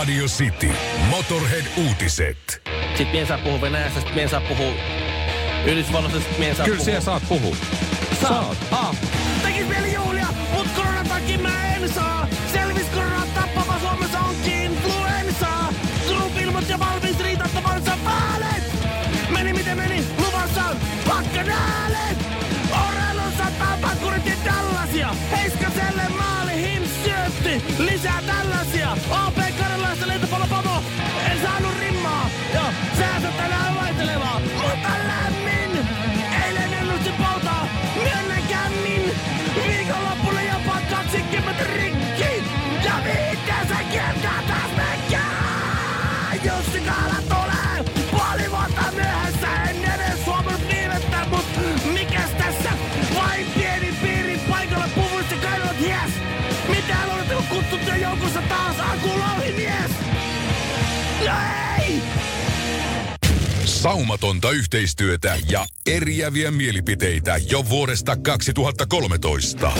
Radio City. Motorhead-uutiset. Sitten mien saa puhua Venäjästä, sitten mien saa puhua Yhdysvalloista, sitten mien saa Kyllä puhua... siellä saat puhua. Saat. Ah, Tekis mieli juhlia, mut koronan takia mä en saa. Selvis korona tappava Suomessa onkin influenssa. Trump ilmoitti jo valmis riitattavansa vaalit. Meni miten meni, luvassa on pakkanaalet. Orelon sataa pakkurit ja tällaisia. Heiskaselle hims syötti. Lisää tällaisia. OP Karjalaista lentopallopomo. Akulouhimies? No ei! Saumatonta yhteistyötä ja eriäviä mielipiteitä jo vuodesta 2013.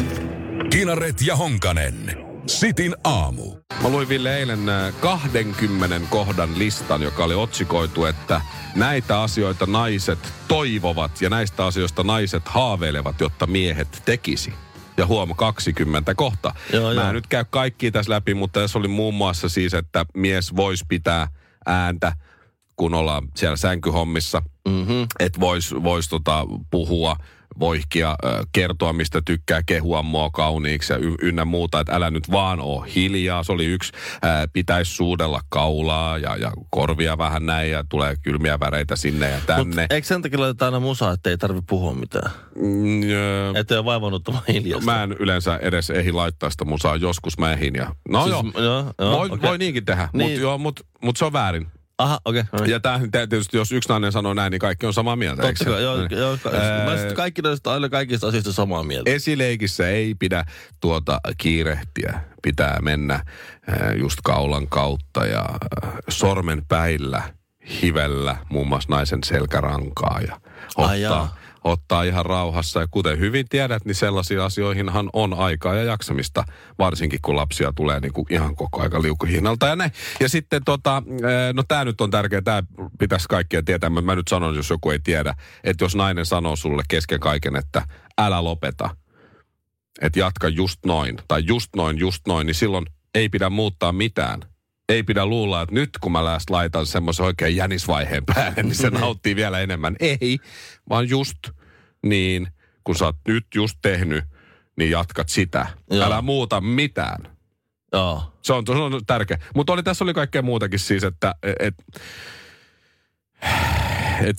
Kinaret ja Honkanen. Sitin aamu. Mä luin Ville eilen äh, 20 kohdan listan, joka oli otsikoitu, että näitä asioita naiset toivovat ja näistä asioista naiset haaveilevat, jotta miehet tekisi. Ja huom, 20 kohta. Joo, Mä joo. nyt käy kaikki tässä läpi, mutta tässä oli muun muassa siis, että mies voisi pitää ääntä, kun ollaan siellä sänkyhommissa. Mm-hmm. Että vois, vois tota puhua, voihkia, kertoa mistä tykkää, kehua mua kauniiksi ja ynnä muuta. Että älä nyt vaan oo hiljaa. Se oli yksi. Pitäisi suudella kaulaa ja, ja korvia vähän näin ja tulee kylmiä väreitä sinne ja Mut tänne. eikö sen takia laiteta aina musaa, että ei tarvi puhua mitään? Mm, Että ole vaivannut olla hiljasta. Mä en yleensä edes ehi laittaa sitä musaa. Joskus mä ehin ja... No Siis joo, joo, joo, voi, okei. voi niinkin tehdä, Niin. mutta mut, mut se on väärin. Aha, okei. Okay, Ja tämähän tietysti, jos yksi nainen sanoo näin, niin kaikki on samaa mieltä. Totta kai, joo, Niin. joo, ka- Ää, kaikki näistä aina kaikista asioista samaa mieltä. Esileikissä ei pidä tuota kiirehtiä. Pitää mennä äh, just kaulan kautta ja äh, sormen päillä hivellä muun muassa naisen selkärankaa ja ottaa, ottaa ihan rauhassa. Ja kuten hyvin tiedät, niin sellaisiin asioihinhan on aikaa ja jaksamista, varsinkin kun lapsia tulee niin kuin ihan koko aika liukuhihnalta ja näin. Ja sitten tota, äh, no tämä nyt on tärkeää, tämä pitäisi kaikkien tietää, mä nyt sanon, jos joku ei tiedä, että jos nainen sanoo sulle kesken kaiken, että älä lopeta, että jatka just noin, tai just noin, just noin, niin silloin ei pidä muuttaa mitään. Ei pidä luulla, että nyt kun mä laitan semmoisen oikein jänisvaiheen päälle, niin se nauttii vielä enemmän. Ei, vaan just niin, kun sä oot nyt just tehnyt, niin jatkat sitä. Joo. Älä muuta mitään. Joo. Se on, se on tärkeä. Mutta oli, tässä oli kaikkea muutakin siis, että et, et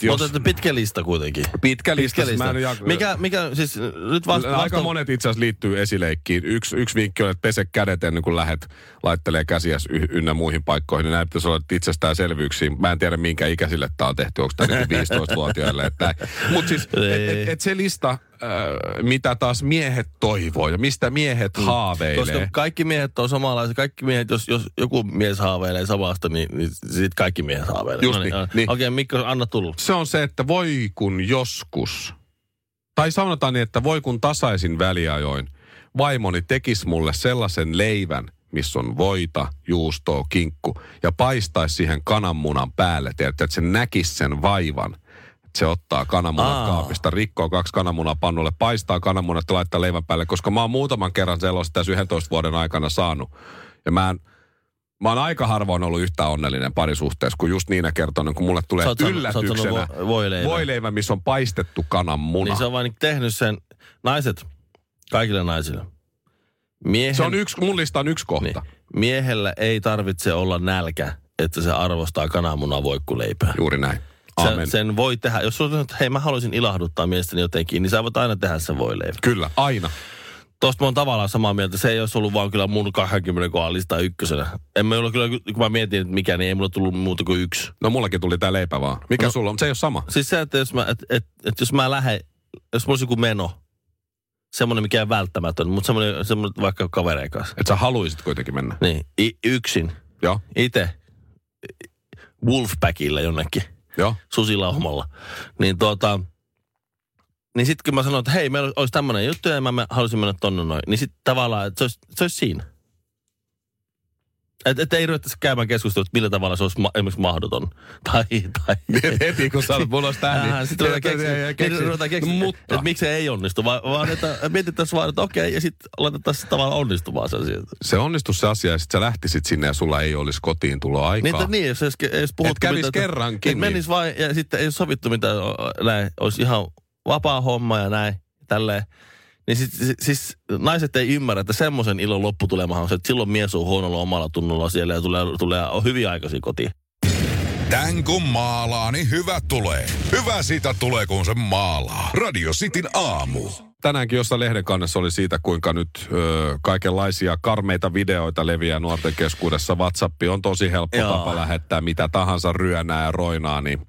jos... Mutta pitkä lista kuitenkin. Pitkä lista. siis Mä en jak- Mikä, mikä, siis nyt vasta... Aika vasta monet itse asiassa liittyy esileikkiin. Yksi, yksi vinkki on, että pese kädet ennen kuin lähet laittelee käsiäs y- ynnä muihin paikkoihin. Niin näin pitäisi olla itsestäänselvyyksiä. Mä en tiedä, minkä ikäisille tämä on tehty. Onko tämä niin 15-vuotiaille? Mutta siis, et, et, et se lista, äh, mitä taas miehet toivoo ja mistä miehet Mm. haaveilee. Koska kaikki miehet on samanlaisia. Kaikki miehet, jos, jos joku mies haaveilee samasta, niin, niin sitten kaikki miehet haaveilee. Just No niin, joo. niin. Okei, Mikko, anna tulla. se on se, että voi kun joskus, tai sanotaan niin, että voi kun tasaisin väliajoin, vaimoni tekisi mulle sellaisen leivän, missä on voita, juustoa, kinkku, ja paistaisi siihen kananmunan päälle, että se näkisi sen vaivan. Se ottaa kananmunan Aa. kaapista, rikkoo kaksi kananmunaa pannulle, paistaa kananmunat ja laittaa leivän päälle, koska mä oon muutaman kerran sellaista tässä 11 vuoden aikana saanut. Ja mä en, Mä oon aika harvoin ollut yhtä onnellinen parisuhteessa, kun just niinä kertoinen, kun mulle tulee sanonut yllätyksenä vo- voileivä. voileivä, missä on paistettu kananmuna. Niin se on vain tehnyt sen, naiset, kaikille naisille. Miehen, se on yksi, mun lista on yksi kohta. niin, miehellä ei tarvitse olla nälkä, että se arvostaa kananmunan voikkuleipää. Juuri näin. Sen, Amen. sen voi tehdä, jos on, että hei mä haluaisin ilahduttaa miestäni jotenkin, niin sä voit aina tehdä sen voileivän. Kyllä, aina. Tosta mä oon tavallaan samaa mieltä. Se ei olisi ollut vaan kyllä mun 20 kohan lista ykkösenä. En mä kyllä, kun mä mietin, että mikä, niin ei mulla tullut muuta kuin yksi. No mullakin tuli tää leipä vaan. Mikä No. sulla on? Se ei ole sama. Siis se, että jos mä, et, et, et jos mä lähden, jos mulla olisi joku meno, semmoinen mikä ei välttämätön, mutta semmoinen, semmoinen vaikka kavereen kanssa. Että sä haluisit kuitenkin mennä. Niin, i, yksin, Joo, itse, Wolfpackilla jonnekin, joo. susilaumalla. Niin tuota, niin sitten kun mä sanoin, että hei, meillä olisi tämmöinen juttu ja mä haluaisin mennä tonne noin, niin sitten tavallaan, että se olisi, se olisi siinä. Et, et ei ruvettaisi käymään keskustelua, että millä tavalla se olisi ma- esimerkiksi mahdoton. Tai, tai... Heti kun sanot, mulla olisi tää, niin... Sitten ruvetaan keksiä, niin Mutta- että miksi se ei onnistu, vaan, vaan että mietittäisiin vaan, että okei, ja sitten laitettaisiin tavallaan onnistumaan se asia. Se onnistus se asia, ja sit sä lähtisit sinne ja sulla ei olisi kotiin tulo aikaa. Niin, että niin, jos edes, edes puhuttu... kävis mitä- kerrankin, Että menis vain, ja sitten ei sovittu mitä näin, olisi ihan vapaa homma ja näin, tälleen. Niin sit, siis, siis naiset ei ymmärrä, että semmoisen ilon lopputulemahan on se, että silloin mies on huonolla omalla tunnolla siellä ja tulee, tulee on hyvin aikaisin kotiin. Tän kun maalaa, niin hyvä tulee. Hyvä siitä tulee, kun se maalaa. Radio Cityn aamu. Tänäänkin jossain lehden kannessa oli siitä, kuinka nyt ö, kaikenlaisia karmeita videoita leviää nuorten keskuudessa. WhatsApp on tosi helppo Joo. tapa lähettää mitä tahansa ryönää ja roinaa, niin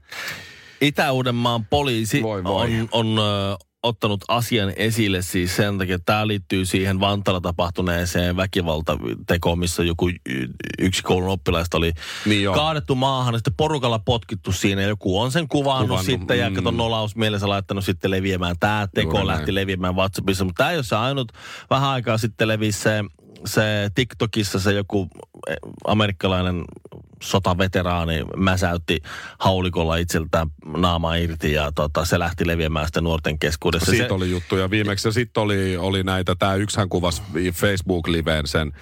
Itä-Uudenmaan poliisi Voi voi. on, on ö, ottanut asian esille siis sen takia, että tämä liittyy siihen Vantaalla tapahtuneeseen väkivaltatekoon, missä joku yksi koulun oppilaista oli Niin joo. kaadettu maahan ja sitten porukalla potkittu siinä. Joku on sen kuvannut, Kuvannut, sitten ja mm. kato nolaus mielessä laittanut sitten leviämään. Tämä teko Juuri lähti näin. leviämään WhatsAppissa, mutta tämä ei ole se ainut. Vähän aikaa sitten levisi se, se TikTokissa se joku eh, amerikkalainen sotaveteraani mäsäytti haulikolla itseltään naama irti ja tota, se lähti leviämään sitten nuorten keskuudessa. siitä se, oli juttuja viimeksi. Ja sitten oli, oli näitä, tämä yksihän kuvasi Facebook-liveen sen,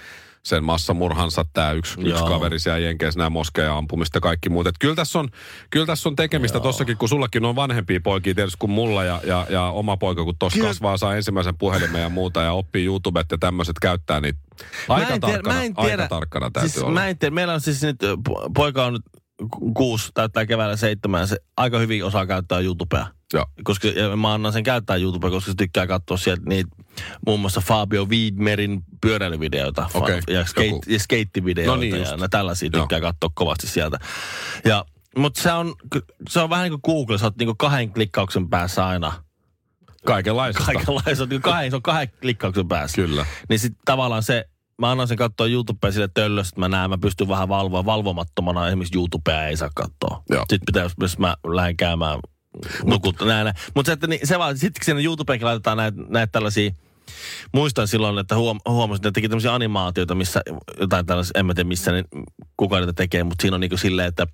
sen massamurhansa, tämä yksi, yksi Joo. kaveri siellä Jenkeissä, nämä moskeja ampumista ja kaikki muut. Et kyllä tässä on, kyllä tässä on tekemistä tossakin, kun sullakin on vanhempia poikia tietysti kuin mulla ja, ja, ja oma poika, kun tuossa Kyllä. kasvaa, saa ensimmäisen puhelimen ja muuta ja oppii YouTubet ja tämmöiset käyttää, niin aika, Mä en tiedä- tarkkana, mä en aika tiedä. tarkkana täytyy siis, olla. Mä en tiedä, meillä on siis nyt, poika on nyt ku- kuusi, täyttää keväällä seitsemän, se aika hyvin osaa käyttää YouTubea. Joo. Koska ja mä annan sen käyttää YouTubea, koska se tykkää katsoa sieltä niitä muun muassa Fabio Wiedmerin pyöräilyvideoita Okei, ja, skate, ja skeittivideoita No niin ja nää tällaisia Joo. tykkää katsoa kovasti sieltä. Ja, mutta se on, se on vähän niin kuin Google, sä oot niin kuin kahden klikkauksen päässä aina. Kaikenlaista. Kaikenlaista, niin kuin kahden, se on kahden klikkauksen päässä. Kyllä. Niin sitten tavallaan se, mä annan sen katsoa YouTubea sille töllössä, että mä näen, mä pystyn vähän valvoa. Valvomattomana esimerkiksi YouTubea ei saa katsoa. Joo. Sitten pitää, jos mä lähden käymään nukut, näin. Mutta se, että niin, se vaan, sitten sinne YouTubeenkin laitetaan näitä, näitä tällaisia, muistan silloin, että huom, huomasin, että ne teki tämmöisiä animaatioita, missä jotain tällaisia, en mä tiedä missä ne, kuka niitä tekee, mutta siinä on niinku silleen, että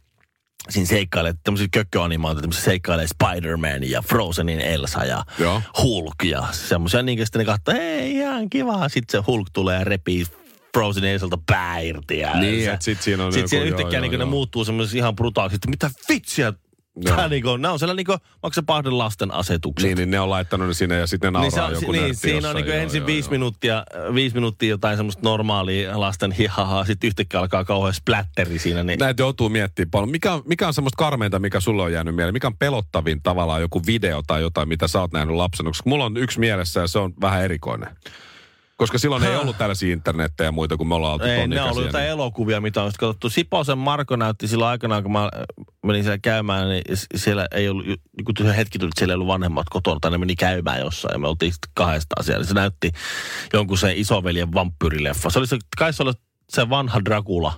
siinä seikkailee, tämmöisiä kökköanimaatioita, missä seikkailee Spider-Man ja Frozenin Elsa ja Joo. Hulk ja semmoisia, niin kuin sitten ne katsoo, hei ihan kiva. Sitten se Hulk tulee ja repii Frozen Elsalta pää irti. Ja Niin, että sit siinä on Sitten joku- joo, yhtäkkiä joo, niin ne joo. muuttuu semmoisiksi ihan brutaaliksi, että mitä vitsiä. Joo. Tää niinku, nämä on sellainen niinku, onko se pahden lasten asetukset? Niin, niin ne on laittanut ne sinne ja sitten ne nauraa Niin, se on, joku niin siinä on jossain, niin joo, ensin joo, viisi, joo. minuuttia, viisi minuuttia jotain semmoista normaalia lasten hihahaa, sitten yhtäkkiä alkaa kauhean splatteri siinä. Niin, Näitä joutuu miettimään paljon. Mikä on, mikä on semmoista karmeinta, mikä sulle on jäänyt mieleen? Mikä on pelottavin tavallaan joku video tai jotain, mitä sä oot nähnyt lapsena? Koska mulla on yksi mielessä ja se on vähän erikoinen. Koska silloin ei ollut tällaisia internettejä ja muita, kun me ollaan oltu Ei, ne on ollut jotain niin- elokuvia, mitä on sitten katsottu. Siposen Marko näytti silloin aikanaan, kun mä äh, menin siellä käymään, niin siellä ei ollut, kun se hetki tuli, että siellä ei ollut vanhemmat kotona, tai ne meni käymään jossain, ja me oltiin sitten kahdestaan siellä. Se näytti jonkun sen isoveljen vampyyrileffa. Se oli se, kai se oli se vanha Dracula.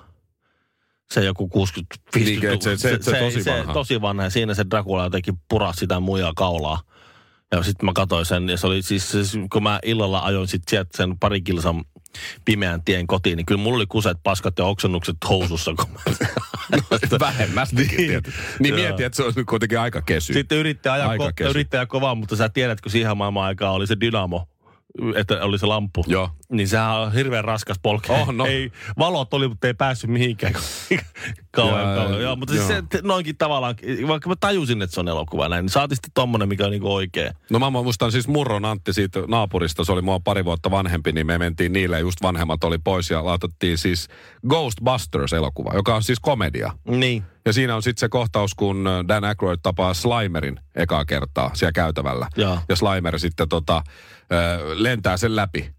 Se joku 60 Niin, että se- se- se tosi se, vanha. tosi vanha. Ja siinä se Dracula jotenkin purasi sitä muijaa kaulaa. Ja sitten mä katsoin sen, ja se oli siis, kun mä illalla ajoin sit sieltä sen pari kilsan pimeän tien kotiin, niin kyllä mulla oli kuset, paskat ja oksennukset housussa. Kun mä... Vähemmästikin Niin. tietysti. Niin Joo. mieti, että se on kuitenkin aika kesy. Sitten yritti ajaa, Aika ko- kesy. ajaa kovaa, mutta sä tiedät, kun siihen maailman aikaan oli se dynamo, että oli se lamppu. Joo. Niin sehän on hirveän raskas polkea. Oh, no. ei, valot oli, mutta ei päässyt mihinkään. kauan, Joo, kauan. Joo, mutta siis joo. se, noinkin tavallaan, vaikka mä tajusin, että se on elokuva näin, niin saatiin sitten tommonen, mikä on niinku oikea. No mä muistan siis Murron Antti siitä naapurista, se oli mua pari vuotta vanhempi, niin me mentiin niille, just vanhemmat oli pois ja laitettiin siis Ghostbusters-elokuva, joka on siis komedia. Niin. Ja siinä on sitten se kohtaus, kun Dan Aykroyd tapaa Slimerin ekaa kertaa siellä käytävällä. Joo. Ja Slimer sitten tota, lentää sen läpi.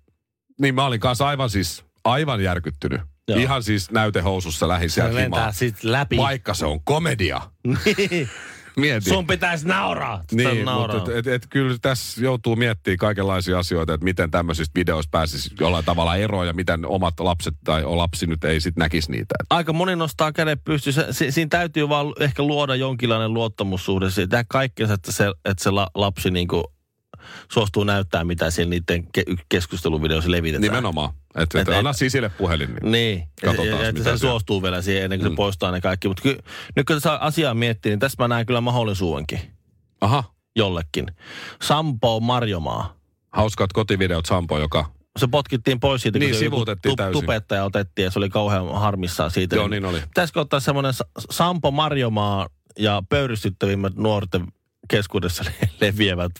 Niin mä olin kanssa aivan siis, aivan järkyttynyt. Joo. Ihan siis näytehousussa lähi Se sieltä sit läpi. Vaikka se on komedia. Niin. Mieti. Sun pitäisi nauraa. Niin, nauraa. mutta et, et, et, kyllä tässä joutuu miettimään kaikenlaisia asioita, että miten tämmöisistä videoista pääsisi jollain tavalla eroon ja miten omat lapset tai lapsi nyt ei sitten näkisi niitä. Aika moni nostaa käden pystyyn. Se, si, siinä täytyy vaan ehkä luoda jonkinlainen luottamussuhde. Tehdä kaikkensa, että se, että se la, lapsi niinku suostuu näyttää, mitä siellä niiden ke- keskusteluvideoissa levitetään. Nimenomaan. Että et, Et- anna sisille puhelin. Niin. Niin, Katsotaan, että mitä se suostuu vielä siihen ennen kuin se poistaa ne kaikki. Mutta ky, nyt kun tässä asiaa miettii, niin tässä mä näen kyllä mahdollisuudenkin Aha, jollekin. Sampo Marjomaa. hauskat kotivideot Sampo, joka... Se potkittiin pois siitä, Niin, kun sivuutettiin täysin. tubettaja otettiin ja se oli kauhean harmissaan siitä. Joo, niin oli. Pitäisikö ottaa semmoinen Sa- Sampo Marjomaa ja pöyristyttävimmät nuorten keskuudessa le- leviävät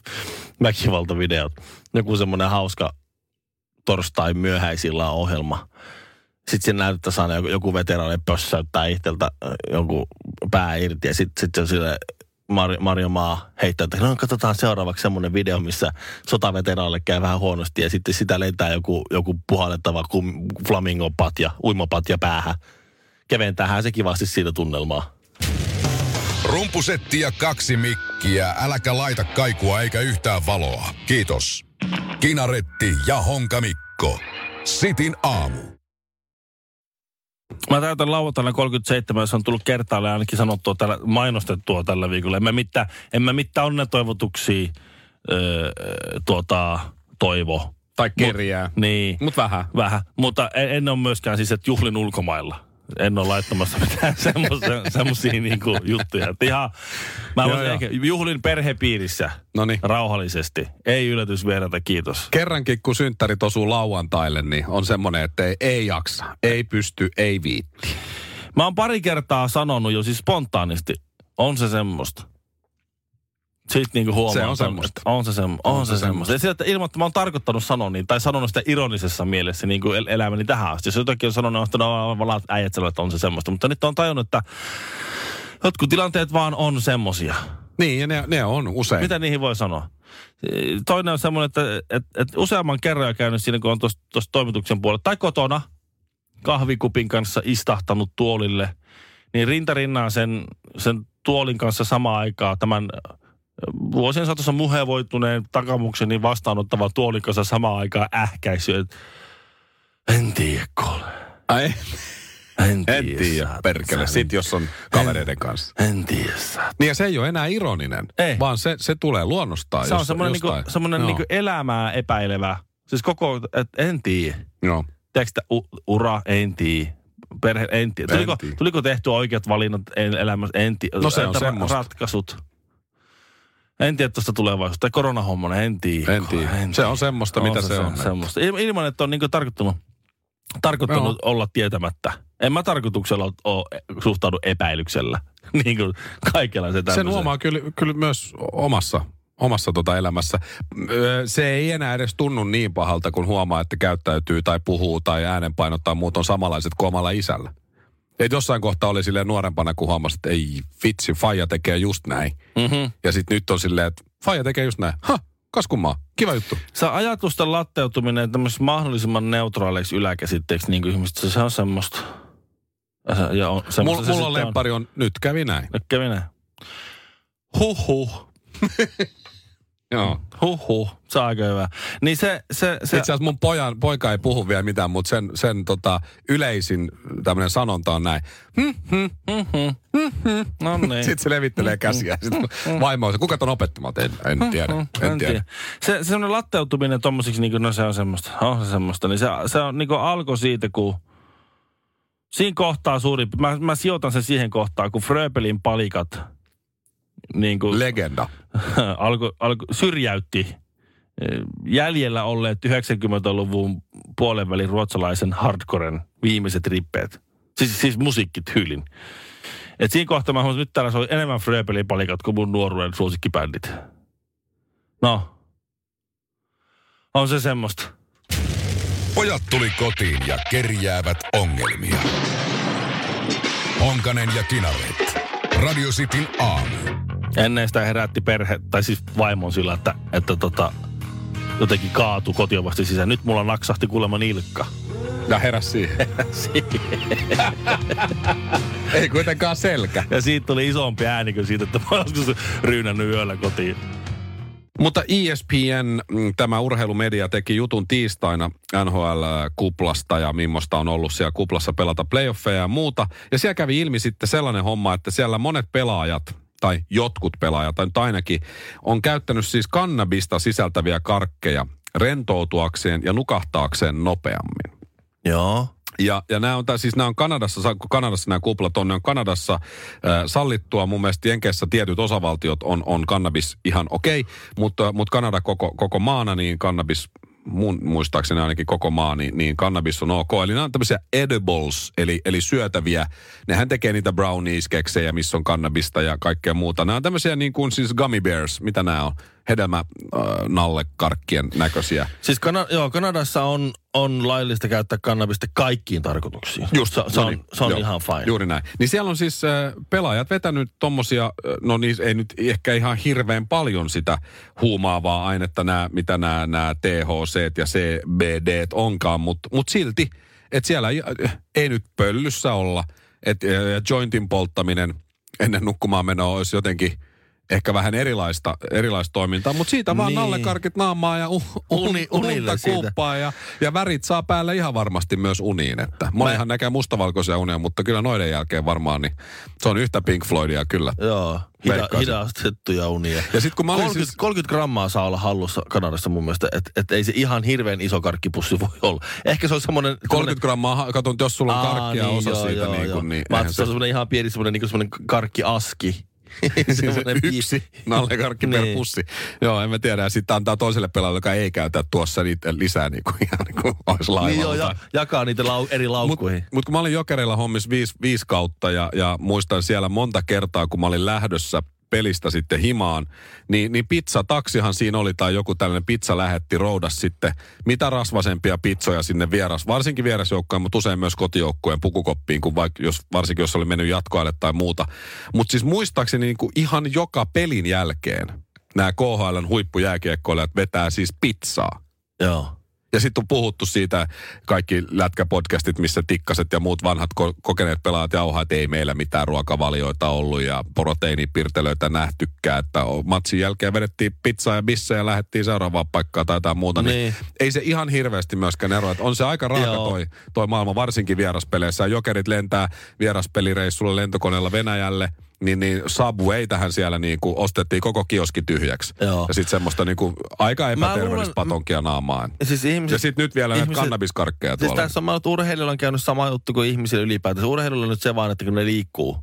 väkivaltavideot. Joku semmoinen hauska torstai myöhäisillä ohjelma. Sitten siinä näyttäisi aina joku, joku veteraani pössäyttää itseltä äh, jonkun pää irti ja sitten sit se sille Mar- Marjo Maa heittää, että no katsotaan seuraavaksi semmoinen video, missä sotaveteraalle käy vähän huonosti ja sitten sitä lentää joku, joku puhallettava kum, flamingopatja, uimapatja päähän. Keventäähän se kivasti siitä tunnelmaa. Rumpusetti ja kaksi mikkiä. Äläkä laita kaikua eikä yhtään valoa. Kiitos. Kinaretti ja Honka Mikko. Sitin aamu. Mä täytän lauantaina 37, se on tullut kertaalle ainakin sanottua tällä, mainostettua tällä viikolla. En mä mitään, en mä mitään onnetoivotuksia öö, tuota, toivo. Tai kerjää. Niin. Mut vähän. Vähän, mutta en, en ole myöskään siis, että juhlin ulkomailla. En ole laittamassa mitään semmoisia, niinku juttuja. Että ihan, mä Joo, joo. ehkä, juhlin perhepiirissä Noniin. rauhallisesti. Ei yllätys vierata, kiitos. Kerrankin kun synttärit osuu lauantaille, niin on semmoinen, että ei, ei jaksa, ei pysty, ei viitti. Mä oon pari kertaa sanonut jo siis spontaanisti, on se semmoista. Sitten niinku huomaa. Se on semmoista. On se, semmo, on On se se semmoista. Ja sillä, että että mä oon tarkoittanut sanoa niin, tai sanonut sitä ironisessa mielessä niin kuin el- elämäni tähän asti. Jos jotakin on sanonut, että no valaat äijät sanoo, että on se semmoista. Mutta nyt on tajunnut, että jotkut tilanteet vaan on semmosia. Niin, ja ne, ne on usein. Mitä niihin voi sanoa? Toinen on semmoinen, että, että, että useamman kerran on käynyt siinä, kun on tuossa toimituksen puolella tai kotona kahvikupin kanssa istahtanut tuolille, niin rintarinnan sen, sen tuolin kanssa samaan aikaan tämän vuosien saatossa muhevoituneen takamukseni vastaanottavan tuolin kanssa samaan aikaan ähkäisy. että En tiedä, kuule. Ai, En tiedä. en tiedä, perkele. Sitten jos on kavereiden kanssa. En tiedä, Niin ja se ei ole enää ironinen, Ei. vaan se, se tulee luonnostaan. Se on semmoinen, niinku, semmoinen Joo. niinku elämää epäilevä. Siis koko, että en tiedä. Joo. Tiedätkö, u- ura, en tiedä. Perhe, en tiedä. En Tuliko, tuliko tehty oikeat valinnat en- elämässä, en tiedä. No se on ra- semmoista. Ratkaisut. En tiedä tuosta tulevaisuudesta. Koronahommana, en tiedä. En tiedä. Se on semmoista, mitä se on. Semmoista. Il- Ilman, että on niinku tarkoittanut, tarkoittanut Joo. olla tietämättä. En mä tarkoituksella ole suhtaudu epäilyksellä. niin kuin kaikella se Sen huomaa kyllä, kyllä myös omassa, omassa tota elämässä. Se ei enää edes tunnu niin pahalta, kun huomaa, että käyttäytyy tai puhuu tai äänenpainot tai muut on samanlaiset kuin omalla isällä. Et jossain kohtaa oli silleen nuorempana, kun huomasi, että ei vitsi, faija tekee just näin. Mm-hmm. Ja sitten nyt on silleen, että faija tekee just näin. Ha, kaskumaa, kiva juttu. Se ajatusten latteutuminen tämmöisessä mahdollisimman neutraaleiksi yläkäsitteeksi niin kuin ihmiset, se on semmoista. Ja on, Mulla, semmoista se mulla on on, nyt kävi näin. Nyt kävi näin. Huhhuh. Joo. Huhhuh. Se on aika hyvä. Niin se, se, se Itse asiassa mun pojan, poika ei puhu vielä mitään, mutta sen, sen tota, yleisin tämmöinen sanonta on näin. Hm, hm. no niin. Sitten se levittelee käsiä. Sitten vaimo on se, kuka ton opettamaan? En, en tiedä, en tiedä. Se, se semmoinen latteutuminen tommosiksi, niin kuin, no se on semmoista, on se semmoista, niin se, se on niin kuin alkoi siitä, kun siinä kohtaa suuri, mä, mä sijoitan sen siihen kohtaan, kun Fröbelin palikat niin kuin, Legenda. alko, alko, syrjäytti eh, jäljellä olleet 90-luvun puolen välin ruotsalaisen hardcoren viimeiset rippeet. Siis, siis musiikkityylin. Et siinä kohtaa mä huomasin, että nyt täällä soi enemmän Fröbelin palikat kuin mun nuoruuden suosikkibändit. No. On se semmoista. Pojat tuli kotiin ja kerjäävät ongelmia. Honkanen ja Kinaret. Radio Cityn aamu. Ennen sitä herätti perhe, tai siis vaimon sillä, että, että tota, jotenkin kaatu kotiovasti sisään. Nyt mulla naksahti kuulemma nilkka. Ja heräs siihen. Ei kuitenkaan selkä. Ja siitä tuli isompi ääni kuin siitä, että mä joskus ryynännyt yöllä kotiin. Mutta ESPN, mm, tämä urheilumedia, teki jutun tiistaina NHL-kuplasta ja millaista on ollut siellä kuplassa pelata playoffeja ja muuta. Ja siellä kävi ilmi sitten sellainen homma, että siellä monet pelaajat tai jotkut pelaajat, tai nyt ainakin, on käyttänyt siis kannabista sisältäviä karkkeja rentoutuakseen ja nukahtaakseen nopeammin. Joo. Ja, ja nämä on, tää, siis nämä on Kanadassa, Kanadassa nämä kuplat on, ne on Kanadassa äh, sallittua. Mun mielestä Jenkeissä tietyt osavaltiot on, on kannabis ihan okei, okay, mutta, mutta Kanada koko, koko maana, niin kannabis mun muistaakseni ainakin koko maa, niin, niin kannabis on ok. Eli nämä on tämmöisiä edibles, eli, eli syötäviä. Nehän tekee niitä brownies, keksejä, missä on kannabista ja kaikkea muuta. Nämä on tämmöisiä niin kuin siis gummy bears, mitä nämä on? Hedelmä äh, nallekarkkien näköisiä. Siis Kana- joo, Kanadassa on, on laillista käyttää kannabista kaikkiin tarkoituksiin. Just, se, se no on, niin, se on joo, ihan fine. Juuri näin. Niin siellä on siis äh, pelaajat vetänyt tommosia, äh, no niin ei nyt ehkä ihan hirveän paljon sitä huumaavaa ainetta, nää, mitä nämä nää THC ja CBD onkaan, mutta mut silti, että siellä ei, ei nyt pöllyssä olla, että ja jointin polttaminen ennen nukkumaan menoa olisi jotenkin ehkä vähän erilaista, erilaista toimintaa, mutta siitä vaan Niin. nallekarkit naamaa ja u, Uni- uni, unta kuppaa ja, ja värit saa päälle ihan varmasti myös uniin. Että monihan näkee mustavalkoisia unia, mutta kyllä noiden jälkeen varmaan niin se on yhtä Pink Floydia kyllä. Joo, hida, hidastettuja unia. Ja sit kun mä olin 30, siis- 30 grammaa saa olla hallussa Kanadassa mun mielestä, että et ei se ihan hirveän iso karkkipussi voi olla. Ehkä se on semmoinen... 30 grammaa, katon, jos sulla on karkkia osa joo, siitä, joo, niin, joo. kuin, niin Mä se on semmoinen ihan pieni semmoinen, niin semmoinen karkkiaski. semmoinen se yksi nallekarkki per Niin. pussi. Joo, en mä tiedä. Ja sitten antaa toiselle pelaajalle, joka ei käytä tuossa niitä lisää, niin kuin, ihan niin kuin olisi laivalla. Niin joo, ja, jakaa niitä lau, eri Mutta laukkuihin. mut kun mä olin Jokereilla hommissa viisi, viisi kautta ja, ja muistan siellä monta kertaa, kun mä olin lähdössä pelistä sitten himaan, niin, niin pizzataksihan siinä oli tai joku tällainen pizza lähetti roudas sitten mitä rasvasempia pizzoja sinne vieras, varsinkin vierasjoukkojen, mutta usein myös kotijoukkojen pukukoppiin, kun vaikka jos, varsinkin jos oli mennyt jatkoajalle tai muuta. Mutta siis muistaakseni niin kuin ihan joka pelin jälkeen nämä KHLn huippujääkiekkoilijat vetää siis pizzaa. Joo. Ja sitten on puhuttu siitä, kaikki lätkäpodcastit, missä tikkaset ja muut vanhat ko- kokeneet pelaajat jauhaa, että ei meillä mitään ruokavalioita ollut ja proteiinipirtelöitä nähtykään. Että matsin jälkeen vedettiin pizzaa ja bisse ja lähdettiin seuraavaan paikkaan tai jotain muuta. Niin. Niin. ei se ihan hirveästi myöskään ero. Että on se aika raaka Joo. toi, toi maailma, varsinkin vieraspeleissä. Jokerit lentää vieraspelireissulla lentokoneella Venäjälle. Niin, niin Subway tähän siellä niin kuin ostettiin koko kioski tyhjäksi. Joo. Ja sitten semmoista niin kuin aika epäterveellistä patonkia naamaan. Ja siis ihmiset, Ja sitten nyt vielä näitä ihmiset- kannabiskarkkeja Siis tuolla. tässä on, oon, urheilijoilla on käynyt sama juttu kuin ihmisillä ylipäätään. Urheilijoilla on nyt se vaan, että kun ne liikkuu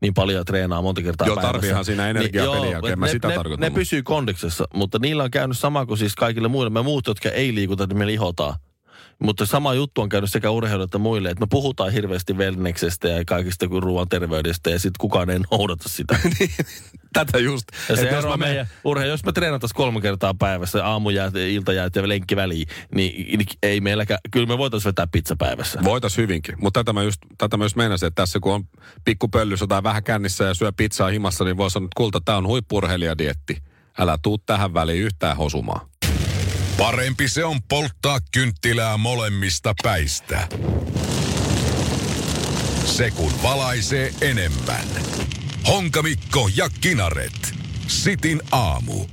niin paljon treenaa monta kertaa Joo, päivässä. tarviihan siinä energiaa joo, pelin jälkeen, mä ne, sitä ne, tarkoitan, Ne pysyy kondiksessa, mutta niillä on käynyt sama kuin siis kaikille muille. Me muut, jotka ei liikuta, että me lihotaan. Mutta sama juttu on käynyt sekä urheilijoille että muille, että me puhutaan hirveästi wellneksestä ja kaikista kuin ruoan terveydestä ja sitten kukaan ei noudata sitä. Tätä just. Ja se Et ero meidän urheilu, jos me treenattaisiin kolme kertaa päivässä, aamujäät, iltajäät ja lenkki väliin, niin niin ei meilläkään, kyllä me voitaisiin vetää pizza päivässä. Voitais hyvinkin. Mutta tätä mä just, tätä mä just meinasin, että tässä kun on pikku pöllys tai vähän kännissä ja syö pizzaa himassa, niin voi sanoa, että kulta, tää on huippurheilijadietti. Älä tuu tähän väliin yhtään hosumaan. Parempi se on polttaa kynttilää molemmista päistä. Se kun valaisee enemmän. Honkamikko ja Kinaret. Sitin aamu.